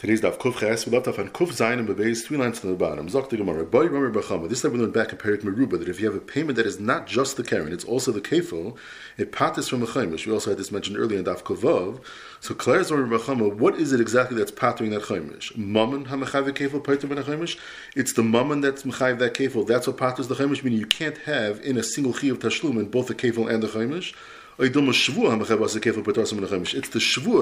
Today's daf Kuf Ches. We left off on Kuf Zayin and Bebeis, three lines from the bottom. Zok the Gemara. Boy Romer Bachama. This time we learned back in Perik Meruba that if you have a payment that is not just the Karen, it's also the Kefil, it patis from a Chaimish. We also had this mentioned earlier in daf Kovov. So Claire's Romer Bachama, what is it exactly that's pattering that Chaimish? Mammon HaMechav Kefil Pater Ben Chaimish? It's the Mammon that's Mechav that Kefil. That's what patters the Chaimish, meaning you can't have in a single Chi of Tashlum in both the Kefil and the Chaimish. It's the shvua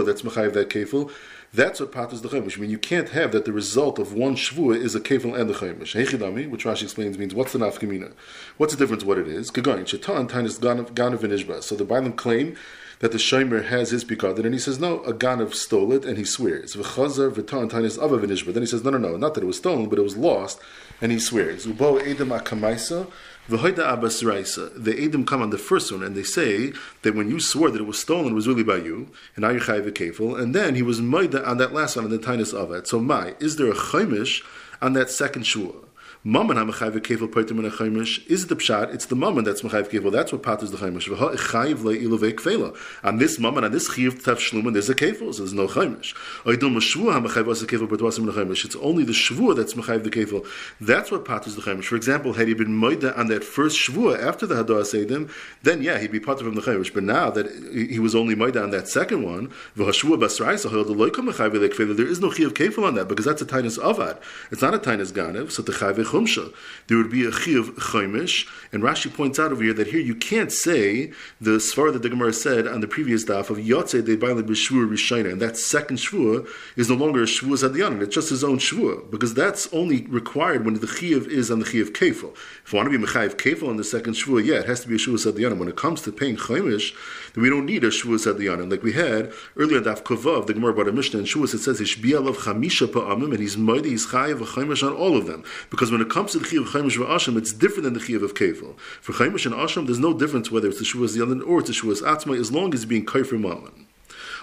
that's mechayiv that kefil. That's what patas the chemish. I mean, you can't have that the result of one shvua is a kefil and the chemish. Hechidami, which Rashi explains means what's the nafkamina? What's the difference? What it is? Kagoin shatan tainis ganav vinishba. So the Bailam claim that the Shomer has his pikadon, and he says, no, a Ganav stole it, and he swears. V'chazar v'tan tanis ava vinishba. Then he says, no, no, no, not that it was stolen, but it was lost, and he swears. Ubo edem akamaisa V'hoida Abbas Raisa. The Edom come on the first one and they say that when you swore that it was stolen, it was really by you, and now you're chayiv and then he was moida on that last one, on the tinus of it. So, my, is there a chaimish on that second shua? Mammon poitim and chaimish is the pshat. It's the mammon that's mechayiv kefil. That's what patters the chaimish. V'ha-chayiv le'ilovei kfela. On this mammon, on this chiv tav shlumen, there's a kefil, so there's no chaimish. Oidum mashvua ha-mechayiv asa kefil poitim and chaimish. It's only the shvua that's mechayiv the kefil. That's what patters the chaimish. For example, had he been moida on that first shvua after the hadar sedim, then yeah, he'd be part from the chaimish. But now that he was only moida on that second one, v'hashvua basraisa ha'il mechayiv kefil, there is no chiv kefil on that because that's a tinus avad. It's not a tinus ganev, so the chayiv chumsha. There would be a chiv chaimish, and Rashi points out over here that here you can't say the svar that the Gemara said on the previous daf of yotze de b'shvur rishayna, and that second shvur is no longer a shvur zadiyanin, it's just his own shvur, because that's only required when the chiv is on the chiv kefil. If you want to be mechayiv kefil on the second shvur, yeah, it has to be a shvur zadiyanin. When it comes to paying chaimish, then we don't need a shvur zadiyanin. Like we had earlier daf kovav, the Gemara brought a mishnah in shvur, it says hishbiya of chamisha pa'amim, and he's moidi, he's chayiv a chaimish on all of them, because when it comes to the Chiyav Chaimish v'Asham, it's different than the Chiyav of Kefil. For Chaimish and Asham, there's no difference whether it's the Shuas Yalin or the Shuas Atzma, as long as it's being Kaifer Mammon.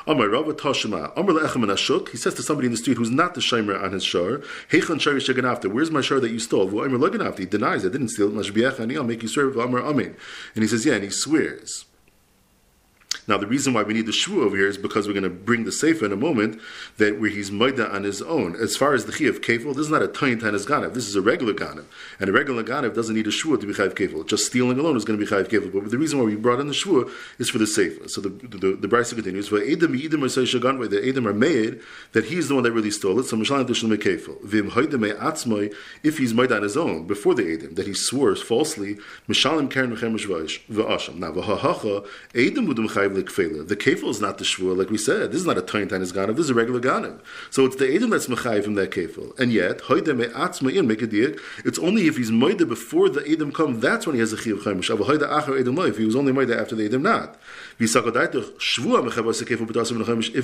Amar Rava Tashima, Amar Le'echem Ashuk, he says to somebody in the street who's not the Shaimer on his shar, Heichan Shari Shaganafta, where's my shar that you stole? Well, Amar Laganafta, he denies, I didn't steal it, Mashbiach, and I'll make you serve Amar Amin. And he says, yeah, and he swears. Now, the reason why we need the shvu over here is because we're going to bring the sefer in a moment that where he's maida on his own. As far as the chi of kefil, this is not a tayin tanis ganav. This is a regular ganav, and a regular ganav doesn't need a shvu to be chayiv kefil. Just stealing alone is going to be chayiv kefil. But the reason why we brought in the shvu is for the sefer. So the the, the, the continues. For edom edom or the edom are made that he's the one that really stole it. So mishalim dishlam kefil. Vim hoydem atzmoi if he's maida on his own before the edom that he swore falsely. Mishalim karen v'chemesh v'asham. Now v'hahacha edom udum chayiv The kefil is not the shvur, like we said. This is not a tayin tanis ganav. This is a regular ganav. So it's the edim that's mechayiv from that kefil. And yet. It's only if he's moide before the edim come. That's when he has a chiyav chaimish. If he was only moide after the edim not. If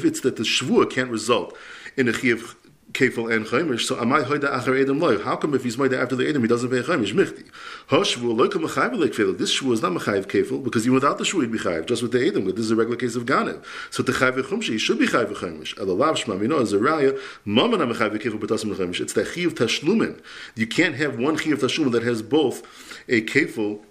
it's that the shvur can't result in a chiyav kefil and chaimish. So amai hoida acher edom loy. How come if he's moida after the edom he doesn't pay chaimish? Michti. Hoshvu mechayiv like kefil. This shvu is not mechayiv kefil because even without the shvu he'd be chayiv just with the edom. This is a regular case of ganev. So the chayiv chumshi he should be chayiv chaimish. Elalav shma mino as a raya mamana mechayiv kefil b'tasim chaimish. It's the chiv tashlumin. You can't have one chiv tashlumin that has both a kefil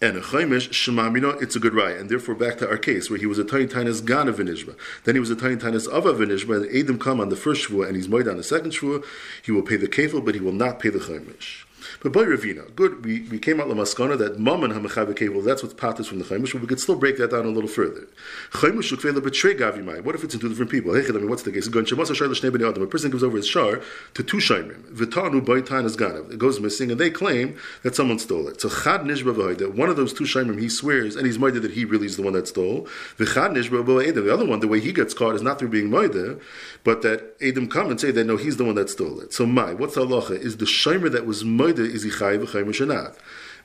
and a chaimish shemamino, it's a good raya. And therefore, back to our case where he was a tiny tainus gan of Vinishba. Then he was a tiny of a Vinishba, and Adam come on the first shvua, and he's moed on the second shvua. He will pay the kefil, but he will not pay the chaimish. But by Ravina, good, we, we came out lamaskana that mammon hamachav kevil, that's what's patas from the chaimish, but we could still break that down a little further. Chaimish ukvela betray gavimai. What if it's in two different people? Hey, I mean, what's the case? A person gives over his shar to two shaimim. Vitanu baitan is ganav. It goes missing, and they claim that someone stole it. So chad nishba that one of those two shaimim he swears and he's moided that he really is the one that stole. V'chad nishba The other one, the way he gets caught is not through being moided, but that Adam come and say that no, he's the one that stole it. So my, what's halacha? Is the shaimer that was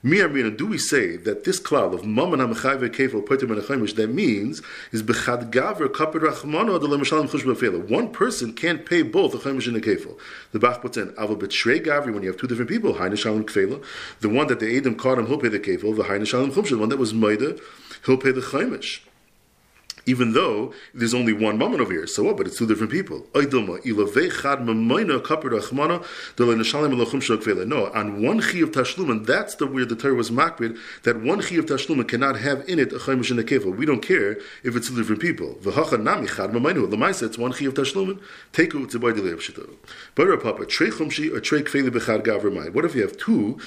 do we say that this cloud of maman hamachayve kefil poitim and that means is bechad gaver kapir rachmano de lemishalim chush befela. One person can't pay both the chaimish and the kefil. The Bach puts in ava betrei gavri when you have two different people. Hainu shalim kefela. The one that the Adam caught him, he'll pay the kefil. The hainu shalim chush, the one that was maida, he'll pay the chaimish. Even though there's only one moment over here. So what? But it's two different people. No, on one chi of tashlumin, that's the where the Torah was makbid, that one chi of tashlumin cannot have in it a chaimish and a kefil. We don't care if it's two different people. Nami chad mamaynu, it's one chi of it to by the But papa, trei chumshi or trei kfeli What if you have two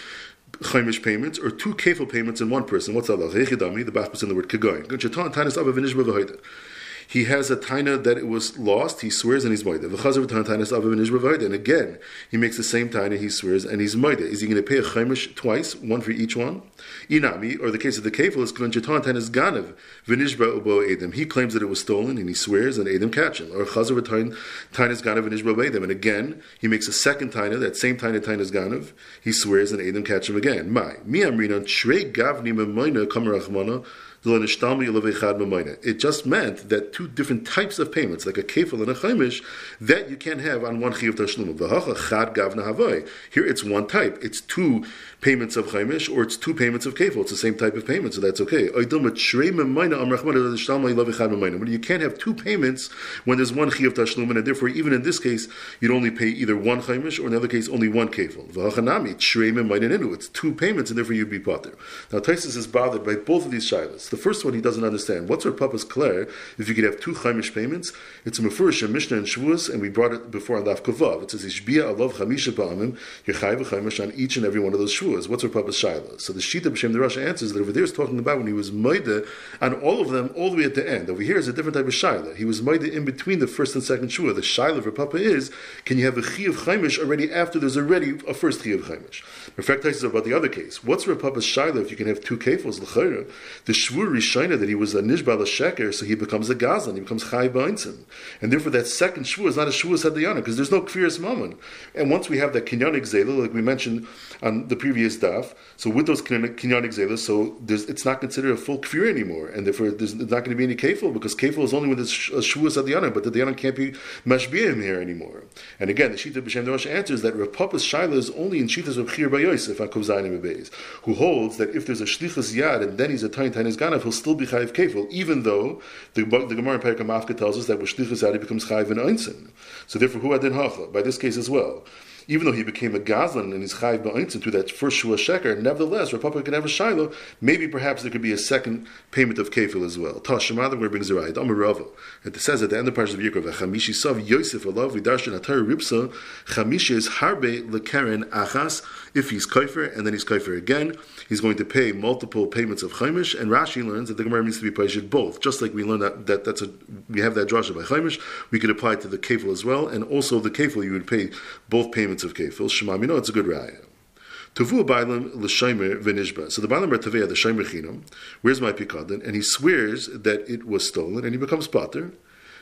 chaimish payments or two kefil payments in one person. What's Allah? The puts in the word kagoyin he has a taina that it was lost, he swears and he's moida. And again, he makes the same taina, he swears and he's moida. Is he going to pay a chaimish twice, one for each one? Inami, or the case of the kefil is klanjatan tainas ganav, vinishba ubo edem. He claims that it was stolen and he swears and edem catch him. Or chazav tainas ganav vinishba edem. And again, he makes a second taina, that same taina tainas ganav, he swears and edem catch him again. My, mi amrina, tre gavni memoina kamarachmana, it just meant that two different types of payments, like a kefil and a chaimish, that you can't have on one chiyuv tashlum. Here it's one type. It's two payments of chaimish or it's two payments of kefil. It's the same type of payment, so that's okay. You can't have two payments when there's one chiyuv tashlum, and therefore even in this case you'd only pay either one chaimish or in the other case only one kefil. It's two payments, and therefore you'd be potter. Now Taisus is bothered by both of these shilas. The first one he doesn't understand. What's our Papa's clear if you could have two Chaimish payments? It's a Mefurish, a Mishnah and Shavuos, and we brought it before on Daf Kavav. It says, Ishbia Alav Chamisha Ba'amim, Yechai V'chaimish on each and every one of those Shavuos. What's our Papa's Shaila? So the Shita B'Shem the Rosh answers that over there is talking about when he was Maida on all of them, all the way at the end. Over here is a different type of Shaila. He was Maida in between the first and second Shavuot. The Shaila for Papa is, can you have a Chi of Chaimish already after there's already a first Chi of Chaimish? Perfect is about the other case. What's Rav Papa's Shaila if you can have two kefils? The Rishayna that he was a Nishbal Sheker, so he becomes a Gazlan, he becomes Chai Beinzim. And therefore that second Shvur is not a Shvur Sadayana, because there's no Kfiris Mammon. And once we have that Kinyanik Zela, like we mentioned on the previous daf, so with those Kinyanik Zela, so it's not considered a full Kfir anymore, and therefore there's not going to be any Kefil, because Kefil is only when there's a Shvur Sadayana, but the Dayana can't be Mashbiim here anymore. And again, the Shita B'Shem Rosh answers that Rav Papa's Shaila is only in Shitas of Chir Bayosef on Kovzayim Beis, who holds that if there's a Shlichus Yad and then he's a Tain Tain He'll still be Chayiv Kefil, even though the, the Gemara in Perikam tells us that with Shlichus becomes Chayiv in Einzin. So therefore, who adin hacha? By this case as well even though he became a Gazlan and he's Chayiv Ba'intzin through that first Shua Sheker, nevertheless, Republic can have a Shiloh, maybe perhaps there could be a second payment of Kefil as well. Tashemad, we're going to bring Zerayit. Amarava. It says at the end of Parashat Yikra, Chamishi Sav Yosef Alav, Vidarshan Atar Ripsa, Chamishi is Harbe Lekeren Achas, if he's Kaifer, and then he's Kaifer again, he's going to pay multiple payments of Chaimish, and Rashi learns that the Gemara needs to be paid both. Just like we learned that, that that's a, we have that drasha by Chaimish, we could apply it to the Kefil as well, and also the Kefil, you would pay both payments of Kefil. Shema, you know it's a good raya. Tavu bailam l'shaymer v'nishba. So the bailam bar the shaymer chinam, where's my pikadon? And he swears that it was stolen, and he becomes potter.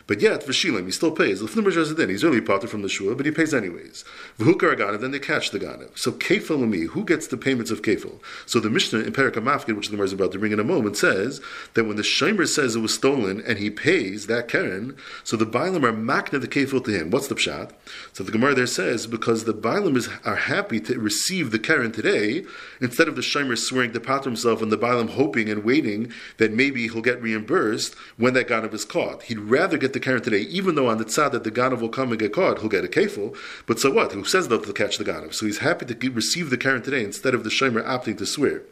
But yet, Vashilim, he still pays. He's really parted from the shua, but he pays anyways. V'hukar ganav, then they catch the ganav. So kefil me, who gets the payments of kefil? So the Mishnah in Perikah Mafkid, which the Gemara is about to bring in a moment, says that when the Shomer says it was stolen and he pays that Karen, so the Bailam are makna the kefil to him. What's the pshat? So the Gemara there says because the Bailam is, are happy to receive the Karen today, instead of the Shomer swearing to pat himself and the Bailam hoping and waiting that maybe he'll get reimbursed when that ganav is caught. He'd rather get the Karen today, even though on the tzad that the Ganav will come and get caught, he'll get a kefil. But so what? Who says that to catch the Ganav? So he's happy to receive the Karen today instead of the Shemer opting to swear.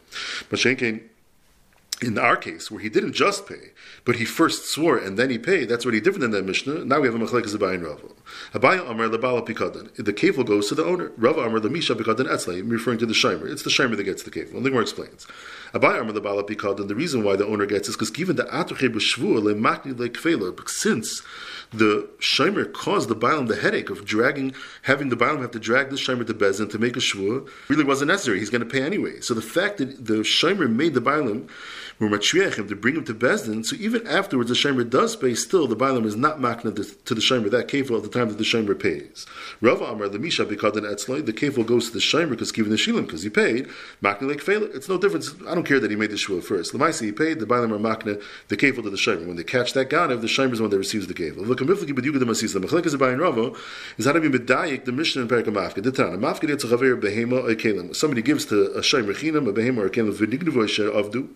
But Shenkin, in our case, where he didn't just pay, but he first swore and then he paid, that's already different than that Mishnah. Now we have a Machlek Zabai and Rava. Abaya Amar Labala Pikadon. The kefil goes to the owner. Rava Amar Lamisha Pikadon Etzlay, referring to the Shimer. It's the Shimer that gets the kefil. And the explains. Labala Pikadon, the Balapikad, and the reason why the owner gets is because given the Atuche B'Shvur Le Lekfela, since the Shimer caused the Balaam the headache of dragging, having the Balaam have to drag the Shimer to Bezin to make a Shvur, really wasn't necessary. He's going to pay anyway. So the fact that the Shimer made the Balaam him to bring him to Bezdin, so even afterwards the Shemer does pay, still the Bailam is not makna to the Shemer, that kefil at the time that the Shemer pays. Rava Amar, the Misha Bikadin Etzloi, the kefil goes to the Shemer because given the Shilim, because he paid, makna like fail. It's no difference. I don't care that he made the Shua first. Lamaisi, he paid, the Bailam are makna, the kefil to the Shemer. When they catch that Ganav, the Shemer is the one that receives the kefil. Look, Mifliki B'dyuga the Masis, the Mechlek is Bayin Rava, is how to be Medayik, the Mishnah in Perikam Mafka. The Tana, Mafka Yetz Chaver Behema Oikelim. Somebody gives to a Shemer Chinam, a Behema or a Kelim, V'nignuvo Avdu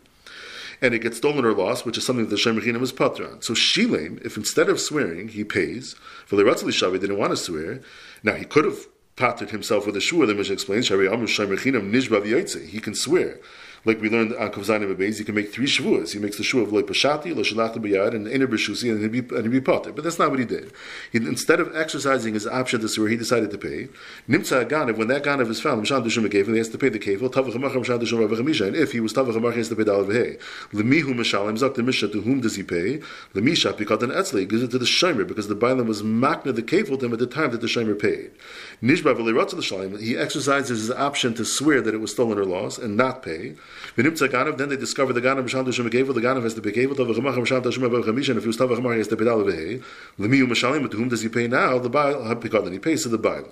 and it gets stolen or lost, which is something that the Shem is patra on. So Shilem, if instead of swearing he pays, for the Ratzali Shavi didn't want to swear, now he could have patted himself with a shua, the Mishnah explains, he can swear like we learned uh, on Kavzanim Beis, you can make three shavuos. He makes the shua of Loi Pashati, Lo Shalachta B'yad, and Einer B'shusi, and he'd be, and he'd be. But that's not what he did. He, instead of exercising his option to swear, he decided to pay. Nimtza Ganav, when that Ganav is found, Mshan Dushum gave him, he has to pay the kefil, Tavach Amachar Mshan Dushum Rav Chamisha, and if he was Tavach Amachar, he has to pay Dal V'hei. Lemihu Mishalim, Zak the Misha, to whom does he pay? Lemisha, Pikatan Etzli, he gives it to the Shomer, because the Bailam was makna the kefil to him at the time that the Shomer paid. Nishba V'leiratza L'shalim, he exercises his option to swear that it was stolen or lost, and not pay. V'nimtza Ganav, then they discover the Ganav Mishal Dushem Gevel, the Ganav has to be Gevel, the V'chamach Mishal Dushem Chamisha, and if he was Tavach he has to pay Dal V'hei. L'miyu Mishalim, to whom does he pay now? The Baal, then he pays to the Baal.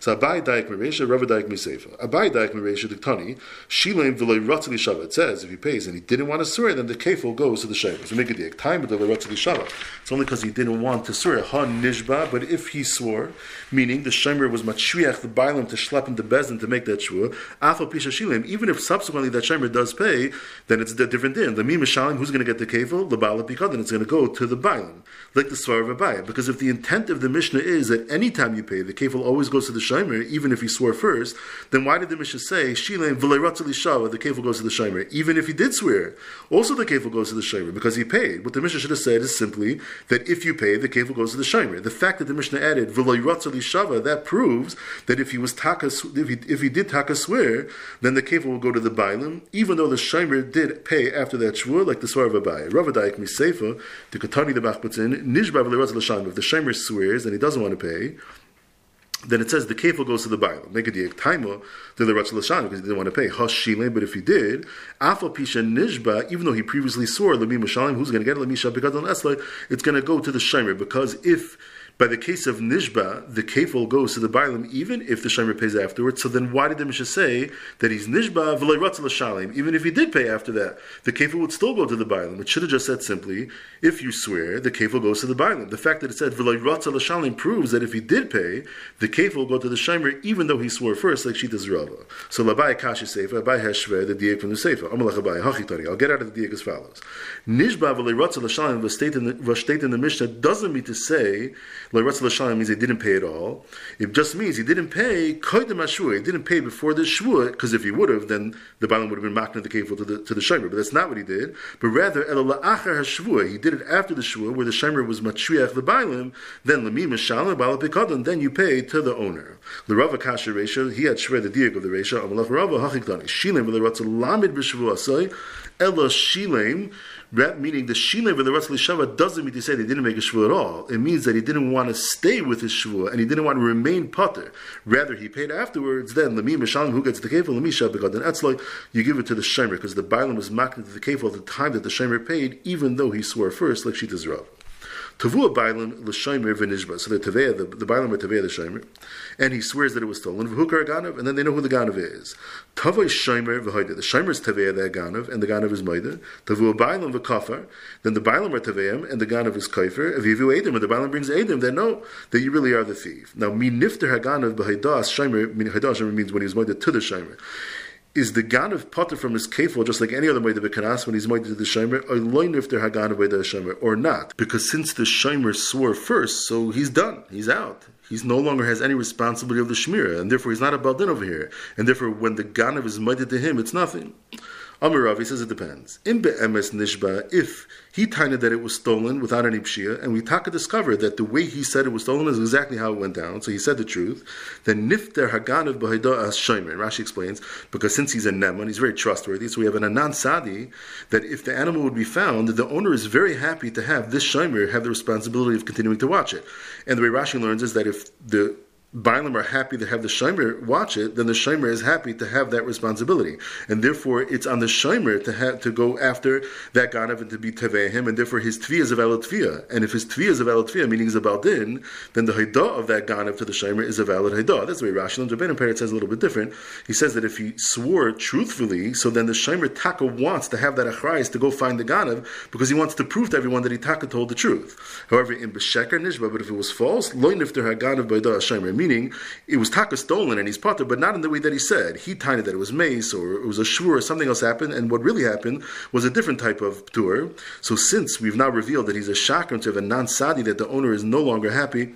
So Abai Daik Miresha, Rava Daik Misefa. Abai Daik Miresha, the Tani, Shilim V'loi Ratzali Shava. It says, if he pays and he didn't want to swear, then the kefil goes to the Shavas. We make a diak time, but the Ratzali Shava. It's only because he didn't want to swear. Ha Nishba, but if he swore, meaning the Shemer was Machriach, the Bailam, to schlep him to Bezin to make that shua, Afal Pisha Shilim, even if subsequently that Shemer does pay, then it's a different din. The Mima Shalim, who's going to get the kefil? The Bala Pikad, it's going to go to the Bailam, like the Svar of Abai. Because if the intent of the Mishnah is that any time you pay, the kefil always goes to the Shemer, even if he swore first, then why did the Mishnah say Shilein v'leiratzali the kefil goes to the shomer? Even if he did swear, also the kefil goes to the shomer because he paid. What the Mishnah should have said is simply that if you pay, the kefil goes to the shomer. The fact that the Mishnah added v'leiratzali that proves that if he was taka, if he, if he did taka swear, then the kefil will go to the bailim, even though the shomer did pay after that shvur, like the swear of Abai. Ravadayik miseifa, the katani the bachbatzin, nishba v'leiratzali If the shomer swears and he doesn't want to pay, then it says the kefil goes to the Bible. Make it the taima to the Ratzal because he didn't want to pay. Hashile, but if he did, Afa Pisha Nishba, even though he previously swore, Lemi Mashalim, who's going to get? Lemi Shabikadon Esla, it's going to go to the Shemer, because if by the case of Nishba, the kefil goes to the Bailam even if the Shemer pays afterwards. So then why did the Mishnah say that he's Nishba shalim? Even if he did pay after that, the kefil would still go to the Bailam. It should have just said simply, if you swear, the kefil goes to the Bailam. The fact that it said shalim proves that if he did pay, the kefil will go to the Shemer even though he swore first, like Shita's Rava. So Labai Kashi Sefer, Abai has Shver, the diak from the Hachitari. I'll get out of the diak as follows. Nishba shalim was stated in the Mishnah doesn't mean to say L'Ratz means he didn't pay at all. It just means he didn't pay Koidim Ashua. He didn't pay before the Shua, because if he would have, then the Balaam would have been makna the kefil to the to the. But that's not what he did. But rather, La'achar. He did it after the Shua, where the Shemer was Matriach the Balaam. Then Lamim Mishalim Bala Pekadon. Then you pay to the owner. The Rava Kasha Resha. He had Shver the diak of the Resha. Amalach Rava Hachikdani. Shilim Lamid B'Shavua Asay. Ella Shilim meaning the Shile with the Ratzli Shava doesn't mean to say they didn't make a Shvua at all. It means that he didn't want to stay with his Shvua and he didn't want to remain Potter. Rather, he paid afterwards. Then, Lami Mishalim, who gets the Kefil, Lami Shabbat, then Etzloi, you give it to the Shemer because the Bailam was marked to the Kefil at the time that the Shemer paid, even though he swore first, like Shita's Rav. Tavua Bailam l'shomer v'nishba. So the Tavea, the, the Bailam are Tavea the Shomer, and he swears that it was stolen. V'hukar Ganav, and then they know who the Ganav is. Tavai Shomer v'hoida. The Shomer is Tavea the Ganav, and the Ganav is Maida. Tavua Bailam v'kafar. Then the Bailam are Taveim, and the Ganav is Kaifer. Avivu Edim, and the Bailam brings Edim. They know that you really are the thief. Now, mi nifter Haganav b'haidas Shomer. Meaning Haidas means when he's Maida to the Shomer is the Ganav potter from his kefil just like any other Moed of Kanas when he's Moed to the Shomer, or loin if they're Haganav by the Shomer, or not? Because since the Shomer swore first, so he's done, he's out. He no longer has any responsibility of the Shmira, and therefore he's not a Baldin over here. And therefore, when the Ganav is Moed to him, it's nothing. Amir he says it depends. In be'emes nishba, if he tined that it was stolen without any pshia, and we taka discovered that the way he said it was stolen is exactly how it went down, so he said the truth, then nifter haganav b'hayda as shaymer. Rashi explains, because since he's a neman, he's very trustworthy, so we have an anan sadi, that if the animal would be found, the owner is very happy to have this shaymer have the responsibility of continuing to watch it. And the way Rashi learns is that if the Bailam are happy to have the Shomer watch it, then the Shomer is happy to have that responsibility. And therefore, it's on the Shomer to have to go after that Ganav and to be him, and therefore his Tvi is a valid Tviyah. And if his Tvi is a valid Tviyah, meaning he's a Baldin, then the Haidah of that Ganav to the Shomer is a valid Haidah. That's the way Rashi and Rabbeinu says a little bit different. He says that if he swore truthfully, so then the Shomer Taka wants to have that Achrayis to go find the Ganav because he wants to prove to everyone that he Taka told the truth. However, in B'Sheker Nishba, but if it was false, Loy Nifter HaGanav Baidah Shomer meaning it was taka stolen and he's potter, but not in the way that he said. He tiny that it was mace or it was a shvur or something else happened, and what really happened was a different type of tour. So since we've now revealed that he's a shakram to a non-sadi, that the owner is no longer happy,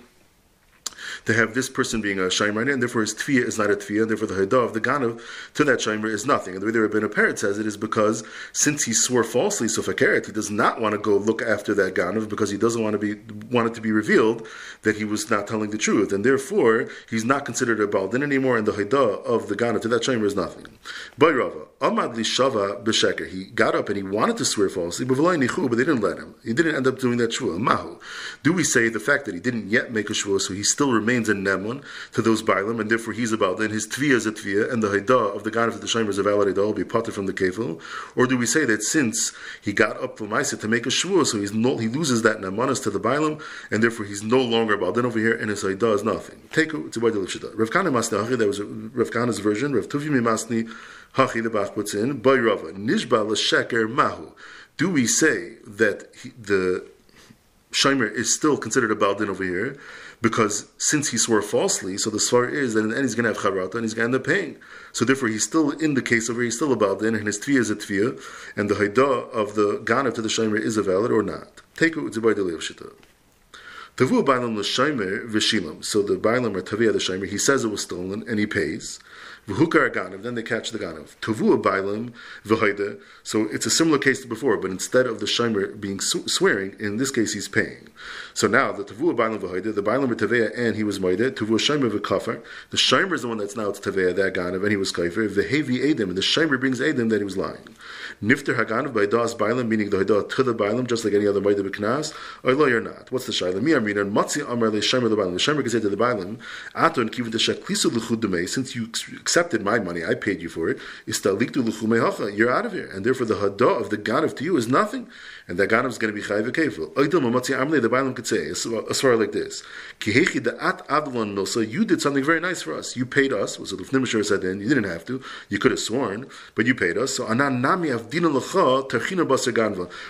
to have this person being a shaymer, and therefore his tfiyah is not a tfiyah, and therefore the haidah of the ganav to that shaymer is nothing. And the way the Rabbeinu Parrot says it is because since he swore falsely, so fakeret, he does not want to go look after that ganav because he doesn't want to be want it to be revealed that he was not telling the truth, and therefore he's not considered a baldin anymore, and the haidah of the ganav to that shaymer is nothing. Bayrava, Amad Lishava B'Sheker, he got up and he wanted to swear falsely, but they didn't let him. He didn't end up doing that shvua. Mahu. Do we say the fact that he didn't yet make a shvua, so he still remains remains in Nemun to those Bailam, and therefore he's about then his Tviya is a Tviyah, and the Haidah of the God of the Shemer is a valid Haidah, will be potted from the Kefil? Or do we say that since he got up from Maisa to make a Shvuah, so he's no, he loses that Nemanas to the Bailam, and therefore he's no longer about then over here, and his Haidah is nothing. Take it to Baidal Shida. Rav Kahana Masni Hachi, that was Rav Kahana's version, Rav Tavyomi Masni Hachi, the Bach puts in, Bay Rava, Nishba L'Sheker Mahu. Do we say that he, the Shimer is still considered a Baldin over here? Because since he swore falsely, so the svar is that in the end he's going to have charata and he's going to end up paying. So therefore, he's still in the case over he's still about din, and his tviyah is a tviyah, and the haidah of the ganav to the shomer is a valid or not. Take it by the shita. Tavu bailam l'shomer v'shilam. So the bailam or taviyah the shomer, he says it was stolen and he pays. V'hukar ganav, then they catch the ganav. Tavua bailam v'hoida. So it's a similar case to before, but instead of the shomer being swearing, in this case he's paying. So now the tavua bailam v'hoida, the bailam v'taveya, and he was moide. Tavua shomer v'kafar. The shomer is the one that's now to taveya that ganav, and he was kafir. V'hevi edim, and the shomer brings edim that he was lying. Nifter haganav by das bailam, meaning the haidah to the bailam, just like any other moide b'knas. Or lo, you're not. What's the shayla? Mi amrina and matzi amar le the bailam. The shomer can say to the bailam, aton kivin the shaklisu l'chud since you accepted my money, I paid you for it. You're out of here, and therefore the hadah of the ganav to you is nothing, and that ganav is going to be chayv kefil. The Bible could say a svara like this: You did something very nice for us. You paid us. Was it Lufnimashar said then? You didn't have to. You could have sworn, but you paid us. So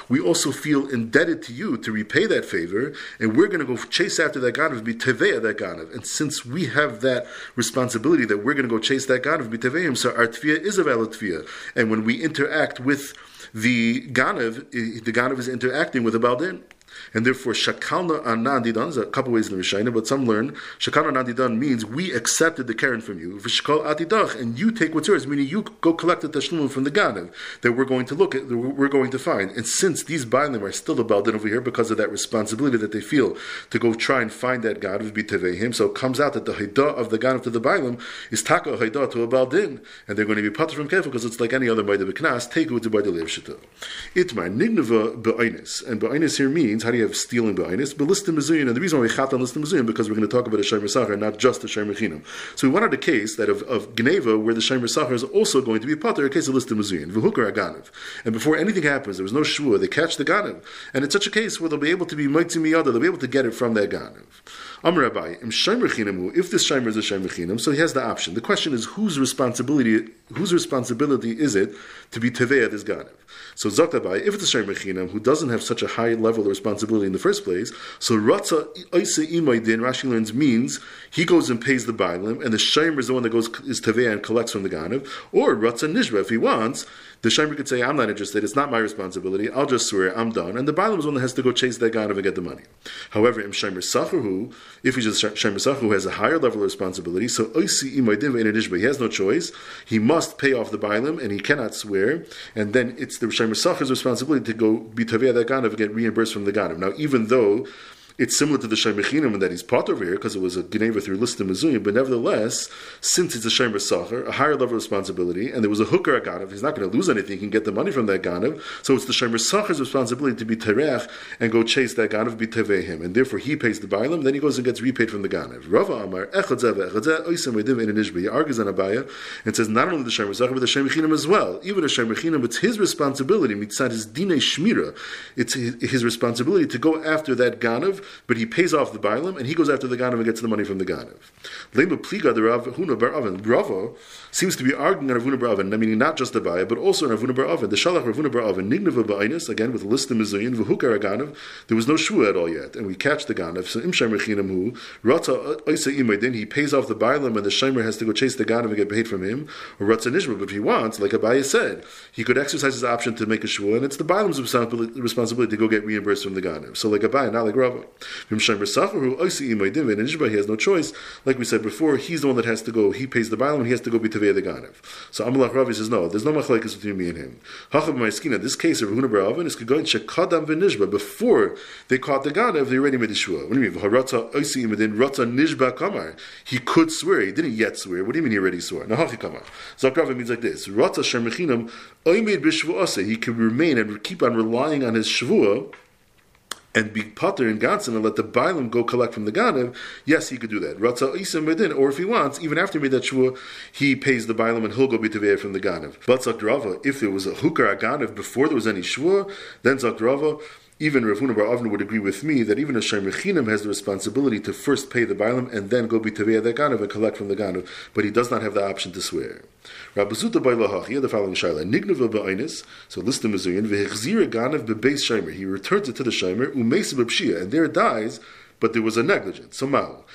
we also feel indebted to you to repay that favor, and we're going to go chase after that ganav, be teveya that ganav. And since we have that responsibility that we're going to go chase that ganav be b'teveim, so our tefiyah is a valid tefiyah. And when we interact with the ganav, the ganav is interacting with a baldin. And therefore, shakalna anandidan, there's a couple ways in the Mishnah, but some learn shakalna anandidan means we accepted the Karen from you, v'shkal atidach, and you take what's yours, meaning you go collect the tashlum from the Ganav that we're going to look at, we're going to find. And since these Bailim are still about it over here because of that responsibility that they feel to go try and find that Ganav, him, so it comes out that the Haidah of the Ganav to the Bailim is taka Haidah to a Baldin, and they're going to be put from Kefir because it's like any other Maida B'Knas, take it to Baida Lev Itmar, Nignava Be'ainis, and Be'ainis here means, how do you have stealing behind us, but listim mezuyin, and the reason why we chat on listim mezuyin because we're going to talk about a shaymer sachar, not just a shaymer chinam. So we wanted a case that of, of Geneva where the shaymer sachar is also going to be potter, a case of listim mezuyin, v'hukar aganev. And before anything happens, there was no shvua, they catch the ganev, and it's such a case where they'll be able to be mighty miyada, they'll be able to get it from that. Amr Rabbi, if this shaymer is a shaymer so he has the option. The question is whose responsibility whose responsibility is it to be teveya this ganev? So Zaktabai, if it's a Shemechinam who doesn't have such a high level of responsibility in the first place, so Ratza Isa Imaydin, Rashi learns means he goes and pays the Bailim, and the Shemer is the one that goes is Tevea and collects from the Ganav, or Ratza Nishba, if he wants, the Shemer could say, I'm not interested, it's not my responsibility, I'll just swear, I'm done, and the Bailim is one that has to go chase that Ganav and get the money. However, Im Shemer Sachahu, if he's a Shemer Sachahu has a higher level of responsibility, so he has no choice, he must pay off the Bailim, and he cannot swear, and then it's the Shemer Sacha's responsibility to go be Taviyah that Ganav and get reimbursed from the Ganav. Now, even though it's similar to the Shemichinim in that he's part over here because it was a Geneva through List of Mizuyim, but nevertheless, since it's a Shemer Sacher, a higher level of responsibility, and there was a hooker at Ganav, he's not going to lose anything, he can get the money from that Ganav, so it's the Shemer Sacher's responsibility to be Terech and go chase that Ganav, be Teveh him, and therefore he pays the Bailam, then he goes and gets repaid from the Ganav. Rava Amar, Echad He argues on and says not only the Shemer Sacher, but the Shemichinim as well. Even a Shemichinim, it's his responsibility, mitzad his Dine Shmira, it's his responsibility to go after that Ganav but he pays off the Bailam and he goes after the Ganav and gets the money from the Ganav. Lema Pliga the Rav Huna Bar Avin. Rava seems to be arguing on Rav Huna Bar Avin, meaning not just the Baya, but also on Rav Huna Bar Avin. The Shalach Rav Huna Bar Avin, Nignava Ba'inus, again with a list of Mizuyin, V'hukar Ganav, there was no Shua at all yet, and we catch the Ganav. So Imshem Mechinam Hu, Ratza Oisa Imaydin, he pays off the Bailam and the Shemer has to go chase the Ganav and get paid from him, or Ratza Nishma, but if he wants, like Abaya said, he could exercise his option to make a Shua, and it's the Bailam's responsibility to go get reimbursed from the Ganav. So like Abaya, not like Rava. He has no choice. Like we said before, he's the one that has to go, he pays the Bailam, and he has to go be Taveh the Ganav. So Amalach Ravi says, no, there's no machlekes between me and him. Hachav Ma'askina, this case of Rahuna Bar is going shekadam v'nishba, before they caught the Ganav, they already made the Shua. What do you mean? Oisi rata nishba kamar. He could swear, he didn't yet swear. What do you mean he already swore? Nahachi kamar. Zakrav means like this. Rata shermechinam oimed b'shvu'ase. He can remain and keep on relying on his shvuah and be potter in Gansen and let the Bailam go collect from the Ganev, yes, he could do that. Or if he wants, even after that Shua, he pays the Bailam and he'll go be from the Ganev. But Zakrava, if there was a Hukar Ganev before there was any Shua, then Zakrava, even Rav Bar Avna would agree with me that even a Shem has the responsibility to first pay the Bailam and then go be Taveh the Ganev and collect from the Ganev, but he does not have the option to swear. Rabbi Zuta by Lahach, he had the following Shaila, Nignava ba'ainis, so list the Mizuyan, Vehechzira Ganev bebeis Shemer, he returns it to the Shemer, Umesa b'pshia, and there dies but there was a negligence. So mal.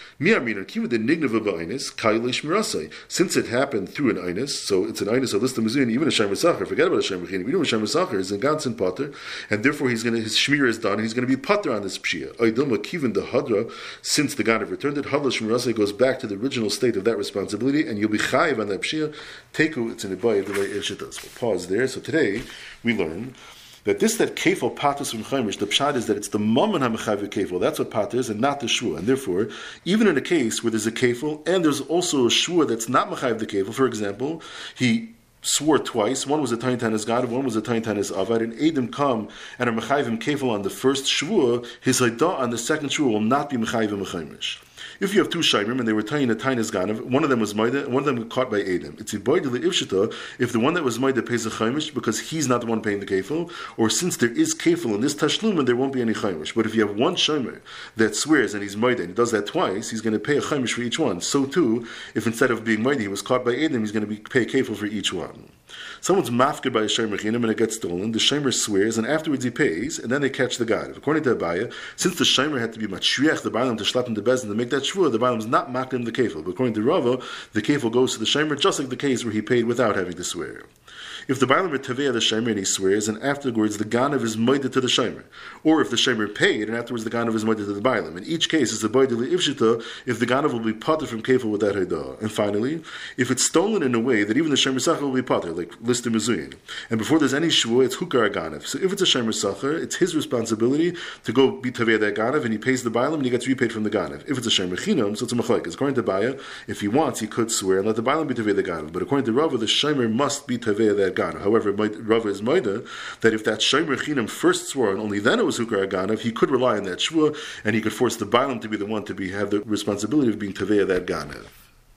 Since it happened through an einus, so it's an einus, a list of mizun, even a shemer sacher, forget about a shemer chinim, even a shemer sacher is in ganzen potter, and therefore he's to, his shmir is done, and he's going to be potter on this pshia. Oidilma kivin the hadra, since the Ganav returned it, hadla shemer goes back to the original state of that responsibility, and you'll be chayiv on that pshia. Teku, it's in the bay the way Irsha does. We'll pause there. So today, we learn that this that kefil patus from chaimish, the pshat is that it's the mammon hamachav kefil. That's what pat is, and not the shua. And therefore, even in a case where there's a kefil and there's also a shua that's not machav the kefil, for example, he swore twice. One was a Tain Tanis God, one was a Tain Tanis Avad. And Adam come and are Mechayvim Kefil on the first Shvua, his Haidah on the second Shvua will not be Mechayvim Mechaimish. If you have two Shaimim and they were tying a Tainas Ganav, one of them was Maida one of them caught by Adam. It's Ibaidili Ifshita if the one that was Maida pays a Chaimish because he's not the one paying the Kefil, or since there is Kefil in this Tashlum there won't be any Chaimish. But if you have one Shaimer that swears and he's Maida and he does that twice, he's going to pay a Chaimish for each one. So too, if instead of being Maida he was caught by Adam, he's going to be pay Kefil for each one. Someone's mafked by a Shemer Chinim and it gets stolen, the Shemer swears and afterwards he pays, and then they catch the guy. According to Abaya, since the Shemer had to be Machriach, the Baalim to schlep him to Bezin to make that shvur, the Baalim is not maklim the kefil. But according to Rava, the kefil goes to the Shemer just like the case where he paid without having to swear. If the Bailam Tevea the Shemer and he swears, and afterwards the Ganav is moided to the Shemer, or if the Shemer paid and afterwards the Ganav is moided to the Bailam. In each case, it's a boideli ifshita if the Ganav will be potter from kefil with that haidah. And finally, if it's stolen in a way that even the Shemer Sacher will be potter, like Lister Mizuyin, and before there's any shvua, it's hukar Ganav. So if it's a Shemer Sacher, it's his responsibility to go be Tevea that Ganav, and he pays the Bailam and he gets repaid from the Ganav. If it's a Shemer Chinam, so it's a Machlaik. According to Baya, if he wants, he could swear and let the Bailam be Tevea the Ganav. But according to Rava, the Shemer must be Ganav. However, Rava is Maida, that if that Shomer Chinam first swore and only then it was Hukar Aganav, he could rely on that Shua and he could force the Bailam to be the one to be have the responsibility of being Tavea that Ganav.